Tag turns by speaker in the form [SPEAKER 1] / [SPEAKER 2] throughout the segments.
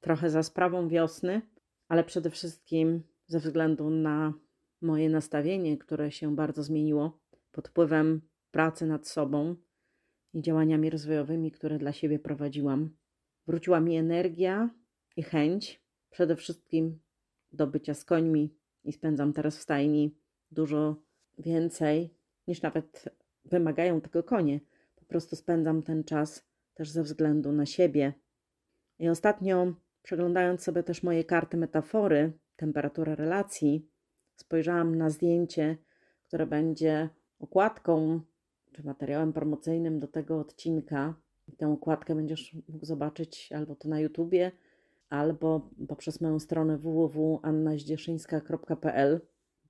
[SPEAKER 1] Trochę za sprawą wiosny, ale przede wszystkim ze względu na moje nastawienie, które się bardzo zmieniło pod wpływem pracy nad sobą i działaniami rozwojowymi, które dla siebie prowadziłam. Wróciła mi energia i chęć przede wszystkim do bycia z końmi i spędzam teraz w stajni dużo więcej niż nawet wymagają tego konie. Po prostu spędzam ten czas też ze względu na siebie. I ostatnio, przeglądając sobie też moje karty metafory, temperatura relacji, spojrzałam na zdjęcie, które będzie okładką czy materiałem promocyjnym do tego odcinka. I tę okładkę będziesz mógł zobaczyć albo to na YouTubie, albo poprzez moją stronę www.annaździeszyńska.pl.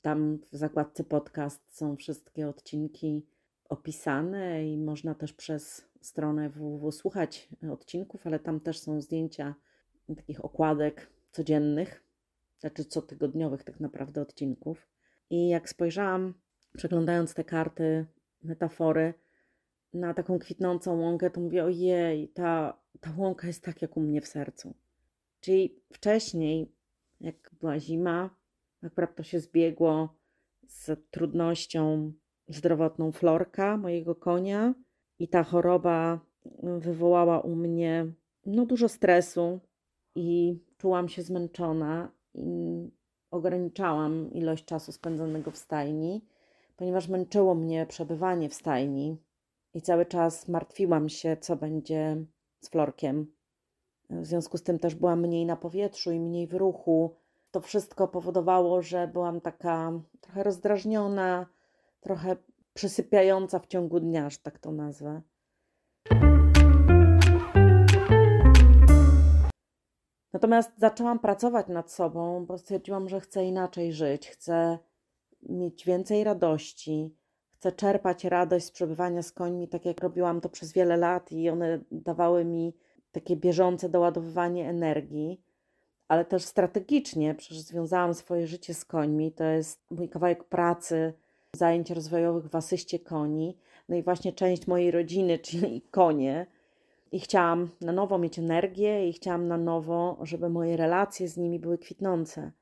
[SPEAKER 1] Tam w zakładce podcast są wszystkie odcinki opisane i można też przez stronę www słuchać odcinków, ale tam też są zdjęcia takich okładek codziennych, znaczy cotygodniowych tak naprawdę odcinków. I jak spojrzałam, przeglądając te karty, metafory, na taką kwitnącą łąkę, to mówię, ojej, ta, ta łąka jest tak jak u mnie w sercu. Czyli wcześniej, jak była zima, akurat to się zbiegło z trudnością zdrowotną florka mojego konia i ta choroba wywołała u mnie no, dużo stresu i czułam się zmęczona i ograniczałam ilość czasu spędzonego w stajni, ponieważ męczyło mnie przebywanie w stajni i cały czas martwiłam się, co będzie z florkiem. W związku z tym też byłam mniej na powietrzu i mniej w ruchu. To wszystko powodowało, że byłam taka trochę rozdrażniona, trochę przysypiająca w ciągu dnia, że tak to nazwę. Natomiast zaczęłam pracować nad sobą, bo stwierdziłam, że chcę inaczej żyć, chcę mieć więcej radości, chcę czerpać radość z przebywania z końmi, tak jak robiłam to przez wiele lat, i one dawały mi takie bieżące doładowywanie energii, ale też strategicznie, przecież związałam swoje życie z końmi. To jest mój kawałek pracy, zajęć rozwojowych w asyście koni. No i właśnie część mojej rodziny, czyli konie. I chciałam na nowo mieć energię, i chciałam na nowo, żeby moje relacje z nimi były kwitnące.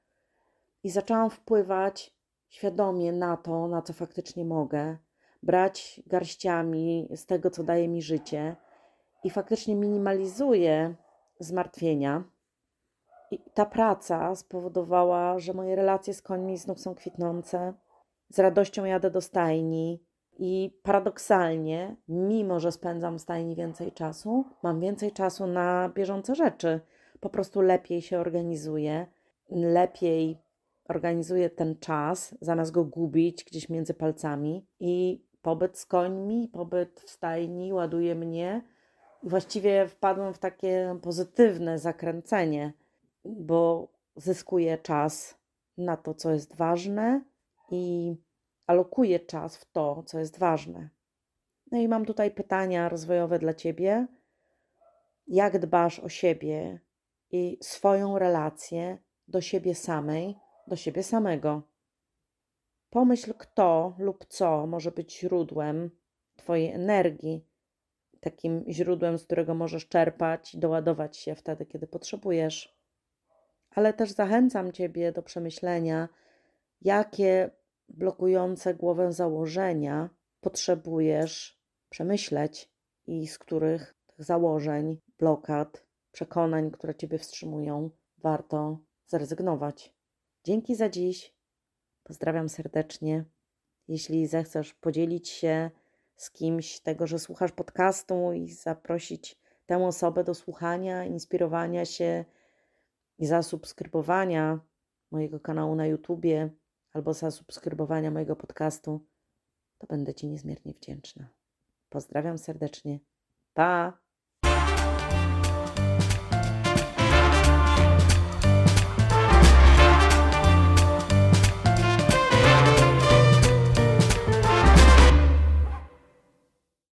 [SPEAKER 1] I zaczęłam wpływać świadomie na to, na co faktycznie mogę, brać garściami z tego, co daje mi życie, i faktycznie minimalizuję zmartwienia. I ta praca spowodowała, że moje relacje z końmi znów są kwitnące z radością jadę do stajni i paradoksalnie, mimo że spędzam w stajni więcej czasu, mam więcej czasu na bieżące rzeczy. Po prostu lepiej się organizuję, lepiej organizuję ten czas, zamiast go gubić gdzieś między palcami. I pobyt z końmi, pobyt w stajni ładuje mnie. Właściwie wpadłam w takie pozytywne zakręcenie, bo zyskuję czas na to, co jest ważne, i alokuję czas w to, co jest ważne. No i mam tutaj pytania rozwojowe dla Ciebie. Jak dbasz o siebie i swoją relację do siebie samej, do siebie samego? Pomyśl, kto lub co może być źródłem Twojej energii, takim źródłem, z którego możesz czerpać i doładować się wtedy, kiedy potrzebujesz. Ale też zachęcam Ciebie do przemyślenia, jakie blokujące głowę założenia potrzebujesz przemyśleć i z których założeń, blokad, przekonań, które Ciebie wstrzymują, warto zrezygnować. Dzięki za dziś. Pozdrawiam serdecznie. Jeśli zechcesz podzielić się z kimś tego, że słuchasz podcastu i zaprosić tę osobę do słuchania, inspirowania się i zasubskrybowania mojego kanału na YouTubie, albo zasubskrybowania mojego podcastu, to będę Ci niezmiernie wdzięczna. Pozdrawiam serdecznie. Pa!